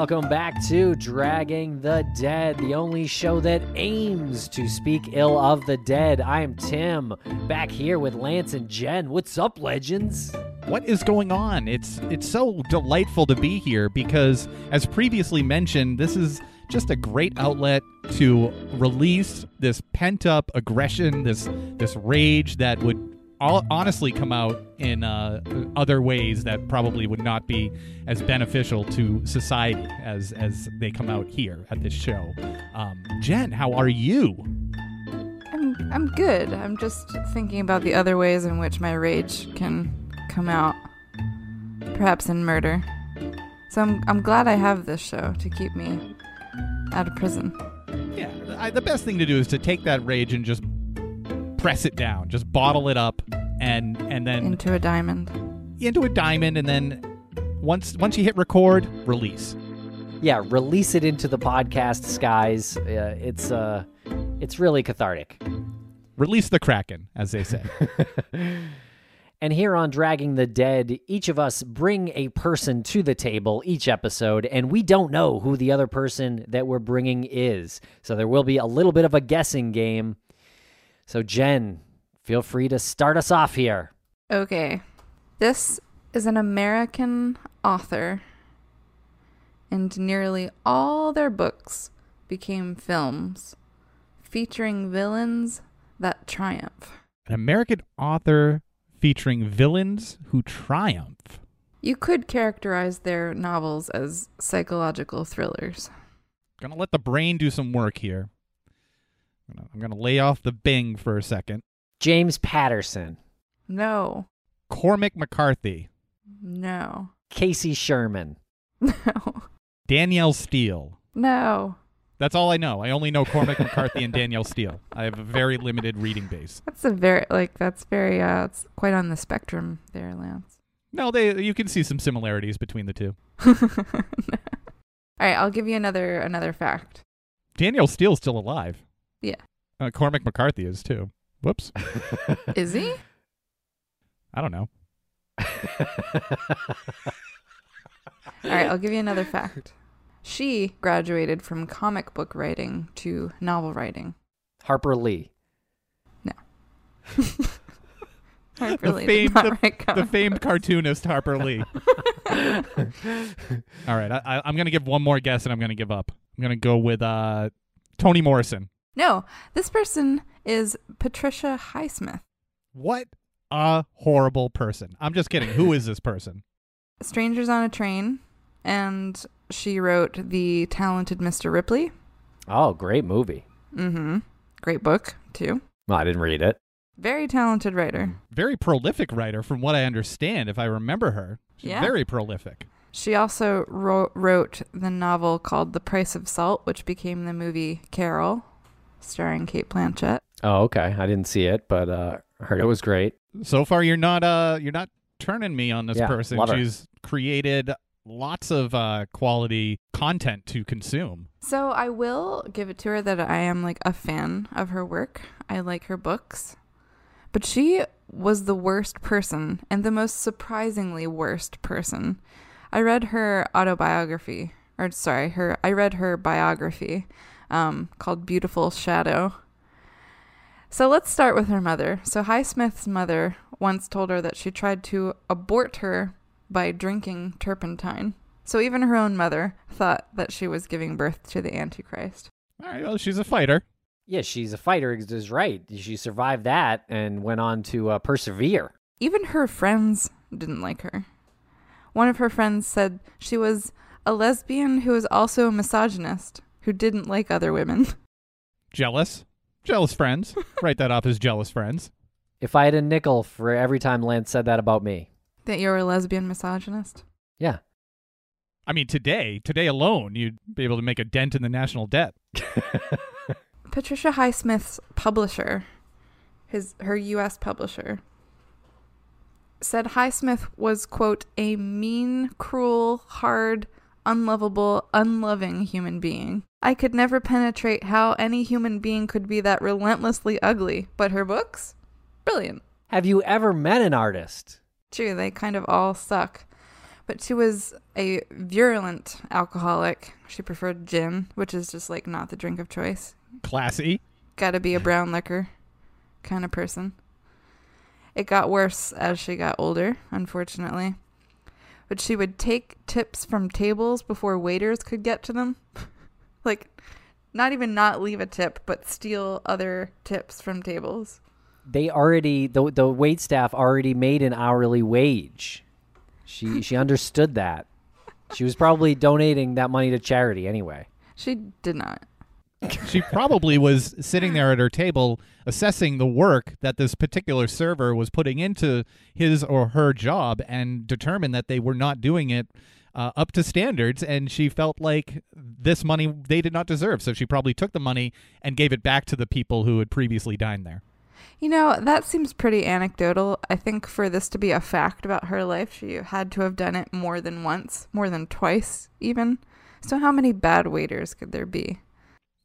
Welcome back to Dragging the Dead, the only show that aims to speak ill of the dead. I am Tim, back here with Lance and Jen. What's up, legends? What is going on? It's it's so delightful to be here because as previously mentioned, this is just a great outlet to release this pent-up aggression, this this rage that would all, honestly come out in uh, other ways that probably would not be as beneficial to society as as they come out here at this show. Um, Jen, how are you? I'm I'm good. I'm just thinking about the other ways in which my rage can come out, perhaps in murder. So I'm I'm glad I have this show to keep me out of prison. Yeah, I, the best thing to do is to take that rage and just press it down, just bottle it up, and and then Into a diamond. into a diamond, and then once once you hit record, release. Yeah, release it into the podcast skies. Uh, it's uh, it's really cathartic. Release the kraken, as they say. And here on Dragging the Dead, each of us bring a person to the table each episode, and we don't know who the other person that we're bringing is. So there will be a little bit of a guessing game. So, Jen, feel free to start us off here. Okay. This is an American author, and nearly all their books became films featuring villains that triumph. An American author featuring villains who triumph. You could characterize their novels as psychological thrillers. Gonna let the brain do some work here. I'm gonna- I'm gonna lay off the Bing for a second. James Patterson, No. Cormac McCarthy, No. Casey Sherman, No. Danielle Steel. No. That's all I know. I only know Cormac McCarthy and Danielle Steel. I have a very limited reading base. That's a very like that's very uh it's quite on the spectrum there, Lance. No, they you can see some similarities between the two. All right, I'll give you another another fact. Danielle Steel's still alive. Yeah. Uh, Cormac McCarthy is too. Whoops. Is he? I don't know. All right, I'll give you another fact. She graduated from comic book writing to novel writing. Harper Lee, No. I The really famed- did not the- write The comic. famed cartoonist Harper Lee. All right, I, I, I'm gonna give one more guess and I'm gonna give up. I'm gonna go with uh, Toni Morrison. No, this person is Patricia Highsmith. What a horrible person. I'm just kidding. Who is this person? Strangers on a Train, and she wrote The Talented Mr. Ripley. oh, great movie. Mm-hmm. Great book, too. Well, I didn't read it. Very talented writer. Very prolific writer, from what I understand. If I remember her, she's Yeah. very prolific. She also wrote, wrote the novel called The Price of Salt, which became the movie Carol, starring Cate Blanchett. Oh, okay. I didn't see it, but uh, heard it was great. So far, you're not uh, you're not turning me on this Yeah, person. love her. She's created lots of uh, quality content to consume. So I will give it to her that I am like a fan of her work. I like her books. But she was the worst person and the most surprisingly worst person. I read her autobiography, or sorry, her I read her biography um, called Beautiful Shadow. So let's start with her mother. So Highsmith's mother once told her that she tried to abort her by drinking turpentine. So even her own mother thought that she was giving birth to the Antichrist. All right, well, she's a fighter. Yeah, she's a fighter. Is right. She survived that and went on to uh, persevere. Even her friends didn't like her. One of her friends said she was a lesbian who was also a misogynist who didn't like other women. Jealous. Jealous friends. Write that off as jealous friends. If I had a nickel for every time Lance said that about me, that you're a lesbian misogynist. yeah. I mean, today, today alone, you'd be able to make a dent in the national debt. Patricia Highsmith's publisher, his her US publisher, said Highsmith was quote a mean, cruel, hard, unlovable, unloving human being. I could never penetrate how any human being could be that relentlessly ugly, but her books? Brilliant. Have you ever met an artist? True, they kind of all suck. But she was a virulent alcoholic. She preferred gin, which is just like not the drink of choice. Classy. Got to be a brown liquor kind of person. It got worse as she got older, unfortunately. But she would take tips from tables before waiters could get to them. like, not even not leave a tip, but steal other tips from tables. They already the the wait staff already made an hourly wage. She she understood that. She was probably donating that money to charity anyway. She did not. She probably was sitting there at her table assessing the work that this particular server was putting into his or her job and determined that they were not doing it uh, up to standards. And she felt like this money they did not deserve. So she probably took the money and gave it back to the people who had previously dined there. You know, that seems pretty anecdotal. I think for this to be a fact about her life, she had to have done it more than once, more than twice, even. So, how many bad waiters could there be?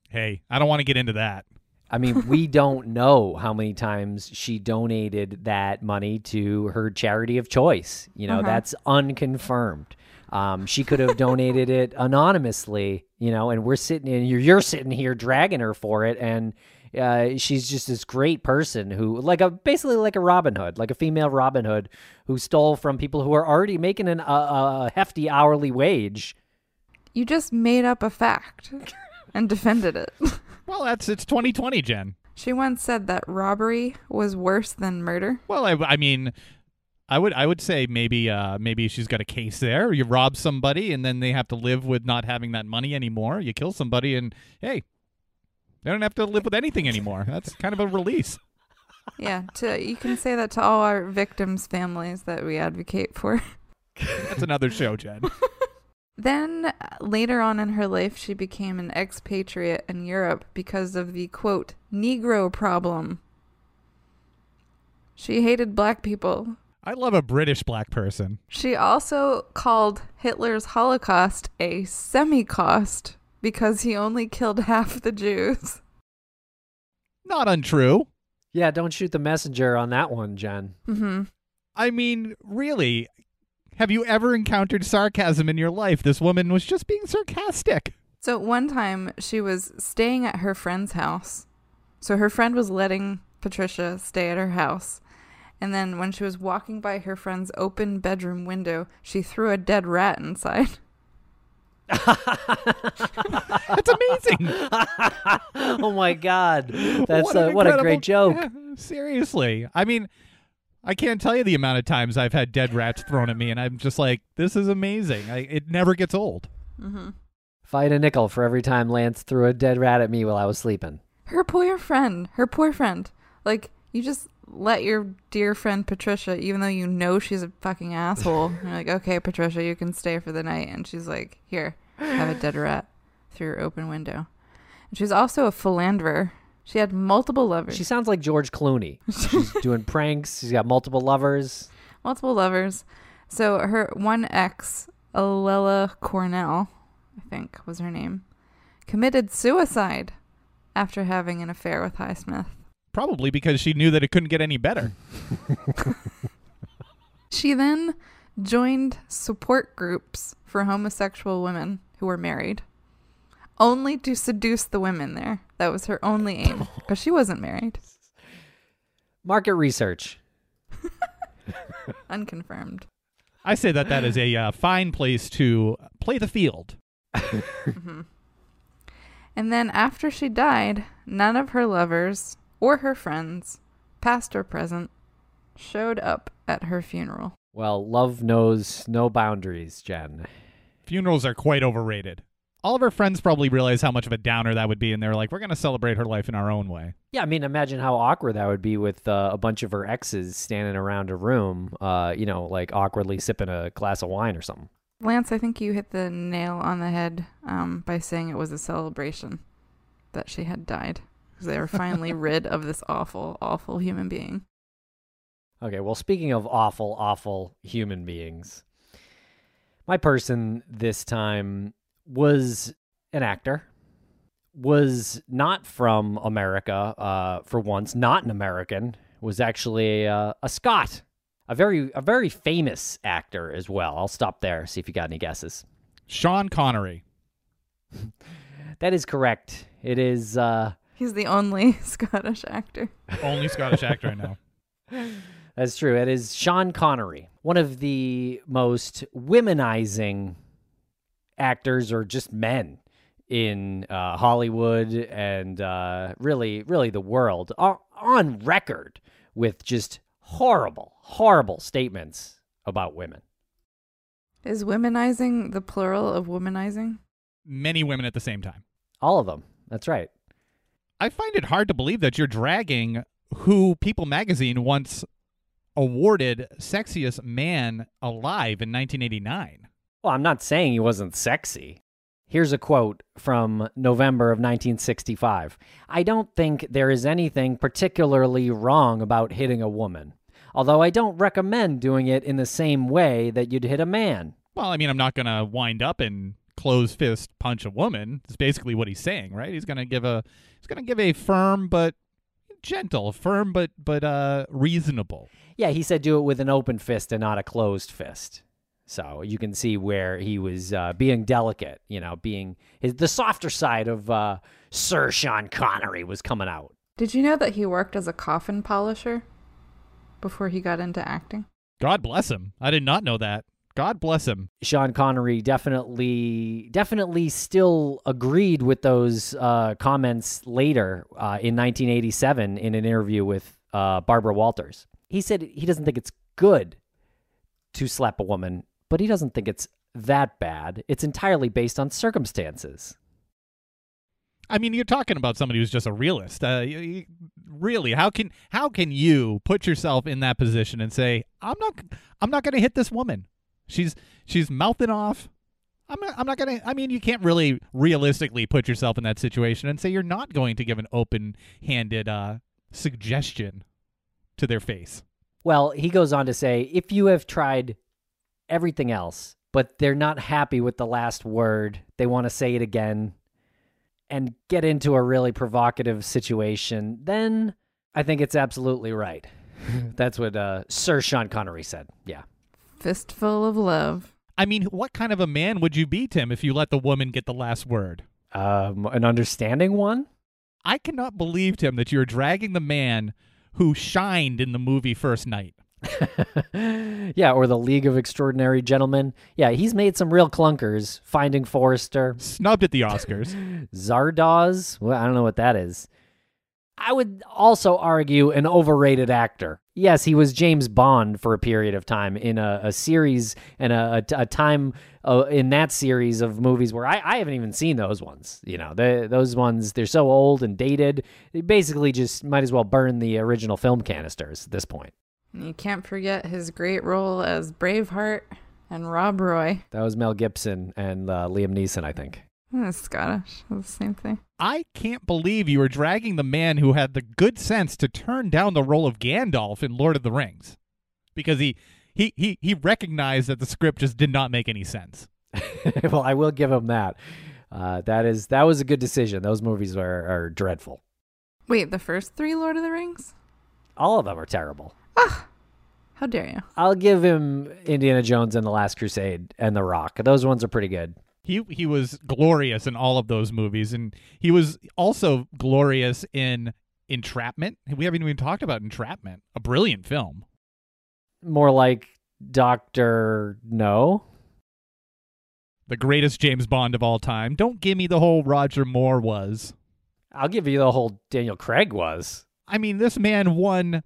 Hey, I don't want to get into that. I mean, we don't know how many times she donated that money to her charity of choice. You know, Uh-huh. that's unconfirmed. Um, she could have donated it anonymously, you know, and we're sitting in you're, you're sitting here dragging her for it, and uh, she's just this great person who, like a basically like a Robin Hood, like a female Robin Hood, who stole from people who are already making an, a, a hefty hourly wage. You just made up a fact and defended it. Well, that's it's 2020, Jen. She once said that robbery was worse than murder. Well, I, I mean, I would I would say maybe uh, maybe she's got a case there. You rob somebody and then they have to live with not having that money anymore. You kill somebody and hey, they don't have to live with anything anymore. That's kind of a release. Yeah, to you can say that to all our victims' families that we advocate for. That's another show, Jen. Then uh, later on in her life, she became an expatriate in Europe because of the quote, Negro problem. She hated black people. I love a British black person. She also called Hitler's Holocaust a semi-cost because he only killed half the Jews. Not untrue. Yeah, don't shoot the messenger on that one, Jen. Mm-hmm. I mean, really, have you ever encountered sarcasm in your life? This woman was just being sarcastic. So one time she was staying at her friend's house. So her friend was letting Patricia stay at her house. And then when she was walking by her friend's open bedroom window, she threw a dead rat inside. That's amazing. oh my god, that's What a, what a great joke. Yeah, seriously. I mean, I can't tell you the amount of times I've had dead rats thrown at me, and I'm just like, this is amazing. I, it never gets old. Mm-hmm. If I had a nickel for every time Lance threw a dead rat at me while I was sleeping. Her poor friend, her poor friend. Like, you just let your dear friend Patricia, even though you know she's a fucking asshole, you're like, okay, Patricia, you can stay for the night. And she's like, here, have a dead rat through your open window. And she's also a philanderer. She had multiple lovers. She sounds like George Clooney. She's doing pranks. She's got multiple lovers. multiple lovers. So her one ex, Allela Cornell, I think was her name, committed suicide after having an affair with Highsmith. Probably because she knew that it couldn't get any better. She then joined support groups for homosexual women who were married, only to seduce the women there. That was her only aim because she wasn't married. Market research. Unconfirmed. I say that that is a uh, fine place to play the field. hmm And then after she died, none of her lovers or her friends, past or present, showed up at her funeral. Well, love knows no boundaries, Jen. Funerals are quite overrated. All of her friends probably realize how much of a downer that would be, and they're like, we're going to celebrate her life in our own way. Yeah, I mean, imagine how awkward that would be with uh, a bunch of her exes standing around a room, uh, you know, like awkwardly sipping a glass of wine or something. Lance, I think you hit the nail on the head um, by saying it was a celebration that she had died. Because they were finally rid of this awful, awful human being. Okay, well, speaking of awful, awful human beings, my person this time was an actor, was not from America uh, for once, not an American, was actually uh, a Scot. A very a very famous actor as well. I'll stop there. See if you got any guesses. Sean Connery. That is correct. It is. Uh, He's the only Scottish actor. Only Scottish actor I know. That's true. It is Sean Connery, one of the most womenizing actors or just men in uh, Hollywood and uh, really, really the world are on record with just horrible, horrible statements about women. Is womanizing the plural of womanizing? Many women at the same time. All of them. That's right. I find it hard to believe that you're dragging who People magazine once awarded sexiest man alive in 1989. Well, I'm not saying he wasn't sexy. Here's a quote from November of 1965. I don't think there is anything particularly wrong about hitting a woman, although I don't recommend doing it in the same way that you'd hit a man. Well, I mean, I'm not going to wind up and close fist punch a woman. It's basically what he's saying, right? He's going to give a he's going to give a firm but gentle, firm but but uh reasonable. Yeah, he said do it with an open fist and not a closed fist. So you can see where he was uh, being delicate, you know, being his the softer side of uh, Sir Sean Connery was coming out. Did you know that he worked as a coffin polisher before he got into acting? God bless him. I did not know that. God bless him. Sean Connery definitely, definitely still agreed with those uh, comments later uh, in 1987 in an interview with uh, Barbara Walters. He said he doesn't think it's good to slap a woman, but he doesn't think it's that bad. It's entirely based on circumstances. I mean, you're talking about somebody who's just a realist. Uh, you, you- really, how can how can you put yourself in that position and say, "I'm not, I'm not going to hit this woman. She's she's mouthing off. I'm not, I'm not to." I mean, you can't really realistically put yourself in that situation and say you're not going to give an open-handed uh, suggestion to their face. Well, he goes on to say if you have tried everything else, but they're not happy with the last word, they want to say it again and get into a really provocative situation, then I think it's absolutely right. That's what uh, Sir Sean Connery said. Yeah. Fistful of love. I mean, what kind of a man would you be, Tim, if you let the woman get the last word? Um, an understanding one? I cannot believe, Tim, that you're dragging the man who shined in the movie First Knight. yeah, or the League of Extraordinary Gentlemen. Yeah, he's made some real clunkers. Finding Forrester, Snubbed at the Oscars. Zardoz. Well, I don't know what that is. I would also argue an overrated actor. Yes, he was James Bond for a period of time in a, a series and a, a, a time uh, in that series of movies where I, I haven't even seen those ones. You know, they, those ones, they're so old and dated. They basically just might as well burn the original film canisters at this point. You can't forget his great role as Braveheart and Rob Roy. That was Mel Gibson and uh, Liam Neeson, I think. That's Scottish. That's the same thing. I can't believe you are dragging the man who had the good sense to turn down the role of Gandalf in Lord of the Rings because he he he, he recognized that the script just did not make any sense. well, I will give him that. Uh, that is that was a good decision. Those movies are, are dreadful. Wait, the first three Lord of the Rings? All of them are terrible. Ah, How dare you? I'll give him Indiana Jones and the Last Crusade and The Rock. Those ones are pretty good. He he was glorious in all of those movies, and he was also glorious in Entrapment. We haven't even talked about Entrapment, a brilliant film. More like Doctor No. The greatest James Bond of all time. Don't give me the whole Roger Moore was. I'll give you the whole Daniel Craig was. I mean, this man won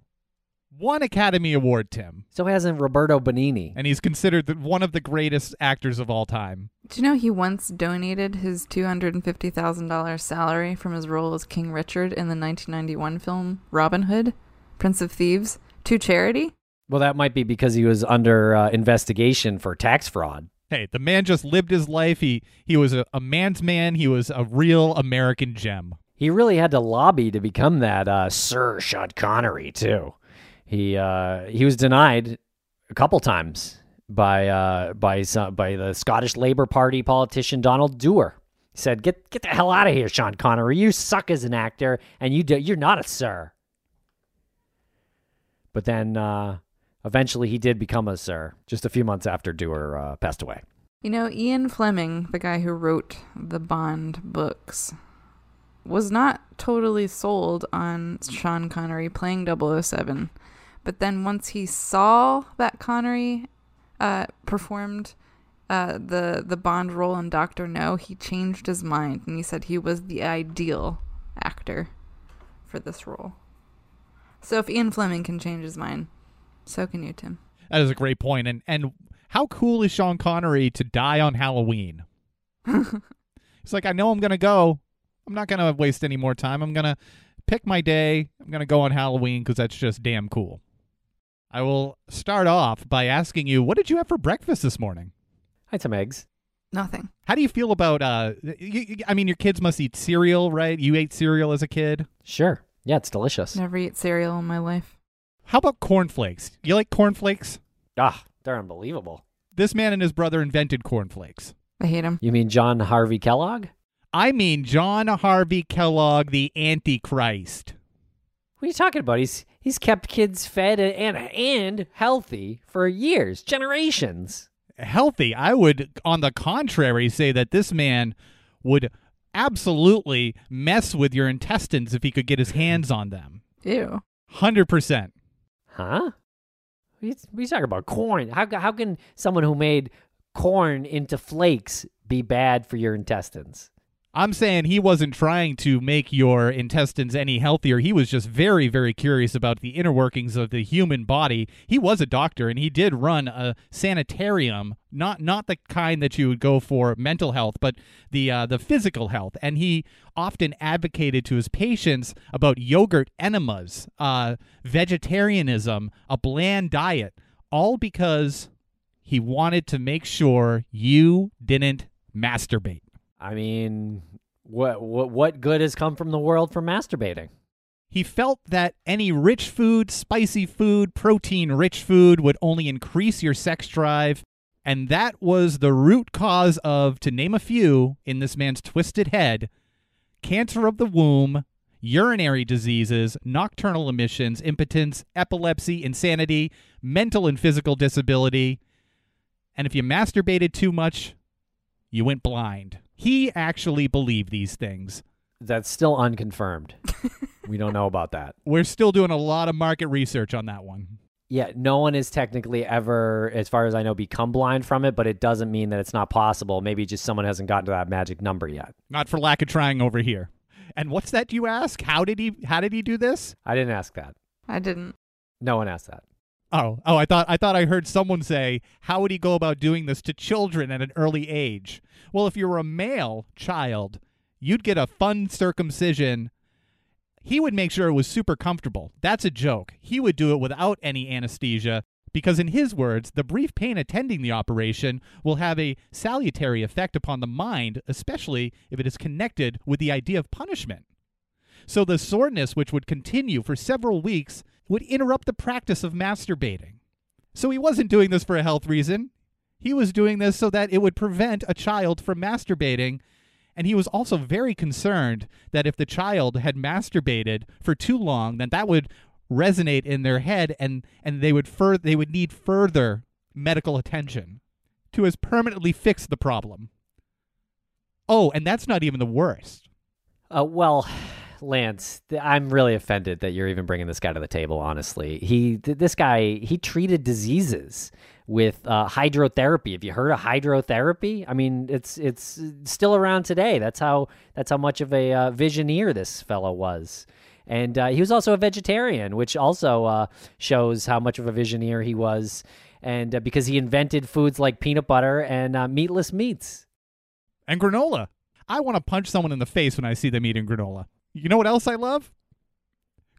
one Academy Award, Tim, So hasn't Roberto Benigni. and he's considered the, one of the greatest actors of all time. Do you know he once donated his $250,000 salary from his role as King Richard in the 1991 film Robin Hood, Prince of Thieves, to charity? Well, that might be because he was under uh, investigation for tax fraud. Hey, the man just lived his life. He he was a, a man's man. He was a real American gem. He really had to lobby to become that uh, Sir Sean Connery too. He uh, he was denied a couple times by uh, by some, by the Scottish Labour Party politician Donald Dewar. He said, "Get get the hell out of here, Sean Connery. You suck as an actor, and you do, you're not a sir." But then uh, Eventually, he did become a sir just a few months after Dewar uh, passed away. You know, Ian Fleming, the guy who wrote the Bond books, was not totally sold on Sean Connery playing 007. But then once he saw that Connery uh, performed uh, the the Bond role in Doctor No, he changed his mind and he said he was the ideal actor for this role. So if Ian Fleming can change his mind, so can you, Tim. That is a great point. And and how cool is Sean Connery to die on Halloween? It's like I know I'm gonna go. I'm not gonna waste any more time. I'm gonna pick my day. I'm gonna go on Halloween because that's just damn cool. I will start off by asking you, what did you have for breakfast this morning? I had some eggs. Nothing. How do you feel about? Uh, you, you- I mean, your kids must eat cereal, right? You ate cereal as a kid. Sure. Yeah, it's delicious. Never eat cereal in my life. How about cornflakes? You like cornflakes? Ah, they're unbelievable. This man and his brother invented cornflakes. I hate him. You mean John Harvey Kellogg? I mean, John Harvey Kellogg, the Antichrist. What are you talking about? He's he's kept kids fed and and healthy for years, generations. Healthy. I would, on the contrary, say that this man would absolutely mess with your intestines if he could get his hands on them. Ew. 100%. Huh? What are you, what are you talking about? Corn. How, how can someone who made corn into flakes be bad for your intestines? I'm saying he wasn't trying to make your intestines any healthier. He was just very, very curious about the inner workings of the human body. He was a doctor and he did run a sanitarium, not not the kind that you would go for mental health, but the uh, the physical health. And he often advocated to his patients about yogurt enemas, uh, vegetarianism, a bland diet, all because he wanted to make sure you didn't masturbate. I mean, what what what good has come from the world from masturbating? He felt that any rich food, spicy food, protein rich food would only increase your sex drive. And that was the root cause of, to name a few, in this man's twisted head cancer of the womb, urinary diseases, nocturnal emissions, impotence, epilepsy, insanity, mental and physical disability. And if you masturbated too much, you went blind. He actually believed these things. That's still unconfirmed. we don't know about that. We're still doing a lot of market research on that one. Yeah, no one has technically ever, as far as I know, become blind from it, but it doesn't mean that it's not possible. Maybe just someone hasn't gotten to that magic number yet. Not for lack of trying over here. And what's that you ask? How did he how did he do this? I didn't ask that. I didn't. No one asked that. Oh, oh, I thought I thought I heard someone say, "How would he go about doing this to children at an early age?" Well, if you were a male child, you'd get a fun circumcision. He would make sure it was super comfortable. That's a joke. He would do it without any anesthesia because in his words, the brief pain attending the operation will have a salutary effect upon the mind, especially if it is connected with the idea of punishment. So the soreness, which would continue for several weeks, would interrupt the practice of masturbating. So he wasn't doing this for a health reason. He was doing this so that it would prevent a child from masturbating. And he was also very concerned that if the child had masturbated for too long, then that would resonate in their head and, and they would fur- they would need further medical attention to as permanently fix the problem. Oh, and that's not even the worst. Uh, well, Lance, th- I'm really offended that you're even bringing this guy to the table. Honestly, he th- this guy he treated diseases with uh, hydrotherapy. Have you heard of hydrotherapy? I mean, it's it's still around today. That's how that's how much of a uh, visioneer this fellow was. And uh, he was also a vegetarian, which also uh, shows how much of a visioneer he was. And uh, because he invented foods like peanut butter and uh, meatless meats. And granola. I want to punch someone in the face when I see them eating granola. You know what else I love?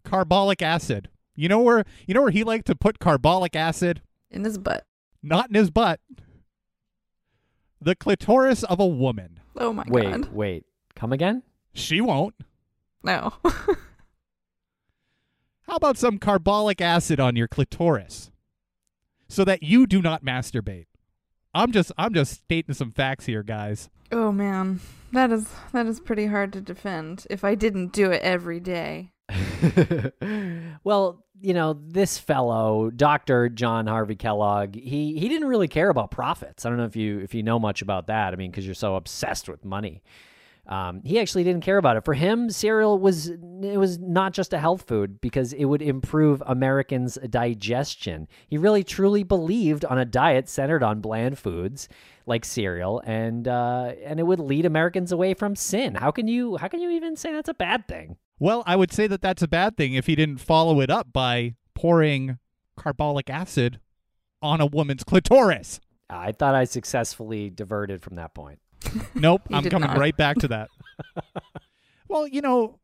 Carbolic acid. You know where you know where he liked to put carbolic acid? In his butt. Not in his butt. The clitoris of a woman. Oh my wait, god. wait, wait. come again? She won't. No. How about some carbolic acid on your clitoris? So that you do not masturbate. I'm just I'm just stating some facts here, guys. oh man. That is that is pretty hard to defend if I didn't do it every day. well, you know, this fellow, Dr. John Harvey Kellogg, he he didn't really care about profits. I don't know if you if you know much about that. I mean, because you're so obsessed with money. Um, he actually didn't care about it. For him, cereal was it was not just a health food because it would improve Americans' digestion. He really truly believed on a diet centered on bland foods like cereal, and uh, and it would lead Americans away from sin. How can you how can you even say that's a bad thing? Well, I would say that that's a bad thing if he didn't follow it up by pouring carbolic acid on a woman's clitoris. I thought I successfully diverted from that point. Nope, I'm coming not. right back to that. well, you know,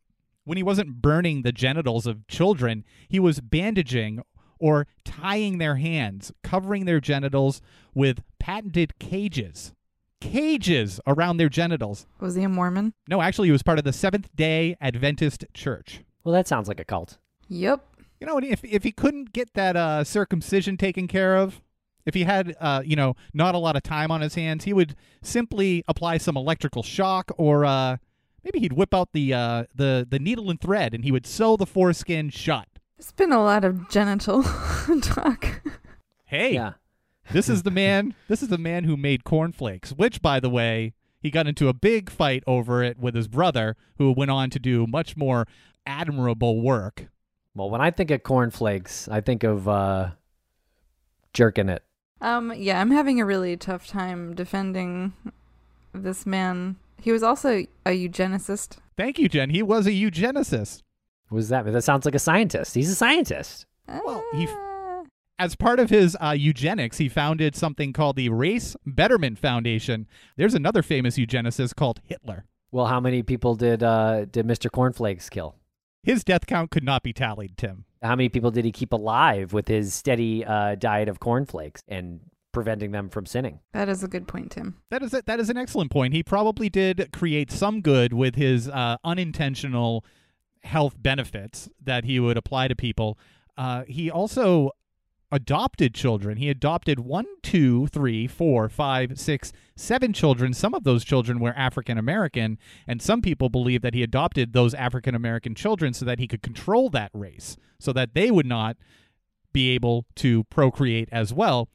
when he wasn't burning the genitals of children, he was bandaging or tying their hands, covering their genitals with patented cages. Cages around their genitals. Was he a Mormon? No, actually, he was part of the Seventh day Adventist Church. Well, that sounds like a cult. Yep. You know, if, if he couldn't get that uh, circumcision taken care of, if he had, uh, you know, not a lot of time on his hands, he would simply apply some electrical shock, or uh, maybe he'd whip out the uh, the the needle and thread, and he would sew the foreskin shut. There's been a lot of genital talk. Hey, Yeah. this is the man. This is the man who made cornflakes, which, by the way, he got into a big fight over it with his brother, who went on to do much more admirable work. Well, when I think of cornflakes, I think of uh, jerking it. Um, yeah, I'm having a really tough time defending this man. He was also a eugenicist. Thank you, Jen. He was a eugenicist. What does that mean? That sounds like a scientist. He's a scientist. Well, he- Ah. As part of his uh, eugenics, he founded something called the Race Betterment Foundation. There's another famous eugenicist called Hitler. Well, how many people did uh, did Mr. Cornflakes kill? His death count could not be tallied, Tim. How many people did he keep alive with his steady uh, diet of cornflakes and preventing them from sinning? that is a good point, Tim. That is a, that is an excellent point. He probably did create some good with his uh, unintentional health benefits that he would apply to people. Uh, he also adopted children. He adopted one, two, three, four, five, six, seven children. Some of those children were African American, and some people believe that he adopted those African American children so that he could control that race, so that they would not be able to procreate as well.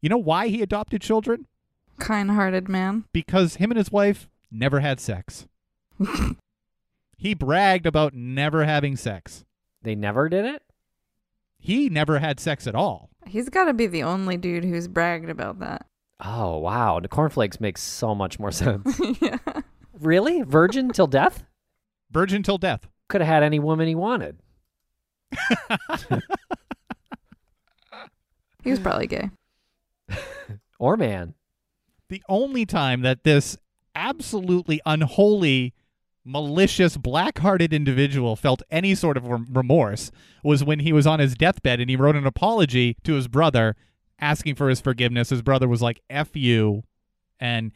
You know why he adopted children? Kind-hearted man. because him and his wife never had sex. he bragged about never having sex. They never did it. He never had sex at all. He's got to be the only dude who's bragged about that. Oh wow, the cornflakes makes so much more sense. yeah. really, virgin till death? Virgin till death. Could have had any woman he wanted. He was probably gay. Or man. The only time that this absolutely unholy, malicious, black hearted individual felt any sort of remorse was when he was on his deathbed and he wrote an apology to his brother asking for his forgiveness. His brother was like, F you. And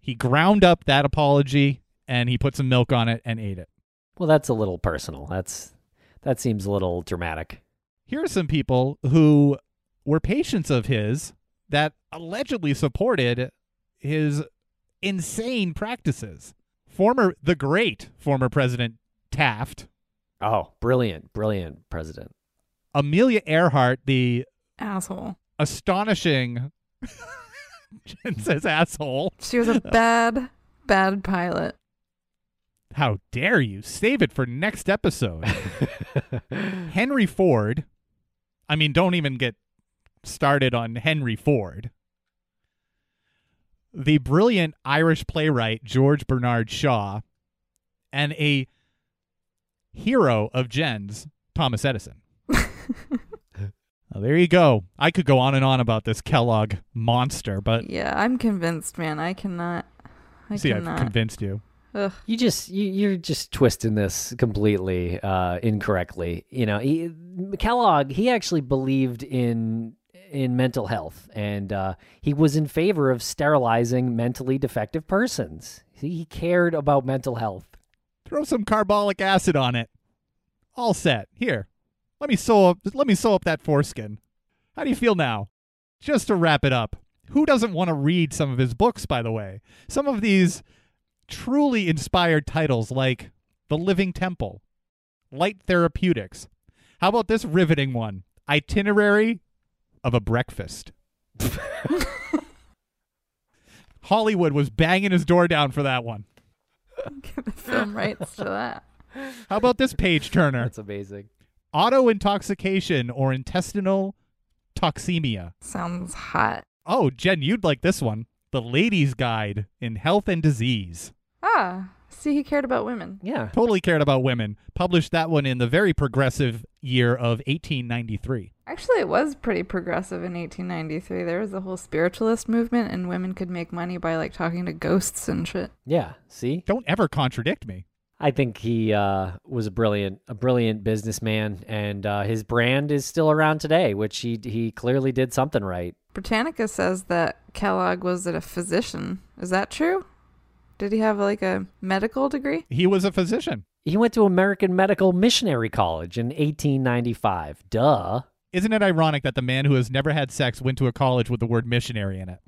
he ground up that apology and he put some milk on it and ate it. Well, that's a little personal. That's that seems a little dramatic. Here are some people who were patients of his that allegedly supported his insane practices. Former, the great former President Taft, Oh, brilliant, brilliant president. Amelia Earhart, the Asshole. astonishing, Jen says asshole. She was a bad, bad pilot. How dare you? Save it for next episode. Henry Ford. I mean, don't even get started on Henry Ford. The brilliant Irish playwright George Bernard Shaw, and a hero of Jen's, Thomas Edison. Well, there you go. I could go on and on about this Kellogg monster, but Yeah, I'm convinced, man. I cannot. I see, cannot. I've convinced you. Ugh. You just you, you're just twisting this completely uh, incorrectly. You know, he, Kellogg he actually believed in in mental health, and uh, he was in favor of sterilizing mentally defective persons. He, cared about mental health. Throw some carbolic acid on it. All set. Here. Let me sew up let me sew up that foreskin. How do you feel now? Just to wrap it up. Who doesn't want to read some of his books, by the way? Some of these truly inspired titles like The Living Temple Light Therapeutics. How about this riveting one? Itinerary of a Breakfast. Hollywood was banging his door down for that one. Get the film rights to that. How about this page turner? That's amazing. Auto intoxication or intestinal toxemia. Sounds hot. Oh, Jen, you'd like this one. The Ladies Guide in Health and Disease. Ah, see, he cared about women. Yeah. Totally cared about women. Published that one in the very progressive year of 1893. Actually, it was pretty progressive in 1893. There was a whole spiritualist movement, and women could make money by like talking to ghosts and shit. Yeah. See? Don't ever contradict me. I think he uh, was a brilliant, a brilliant businessman, and uh, his brand is still around today, which he he clearly did something right. Britannica says that Kellogg was a physician. Is that true? Did he have like a medical degree? He was a physician. He went to American Medical Missionary College in 1895. Duh. Isn't it ironic that the man who has never had sex went to a college with the word missionary in it?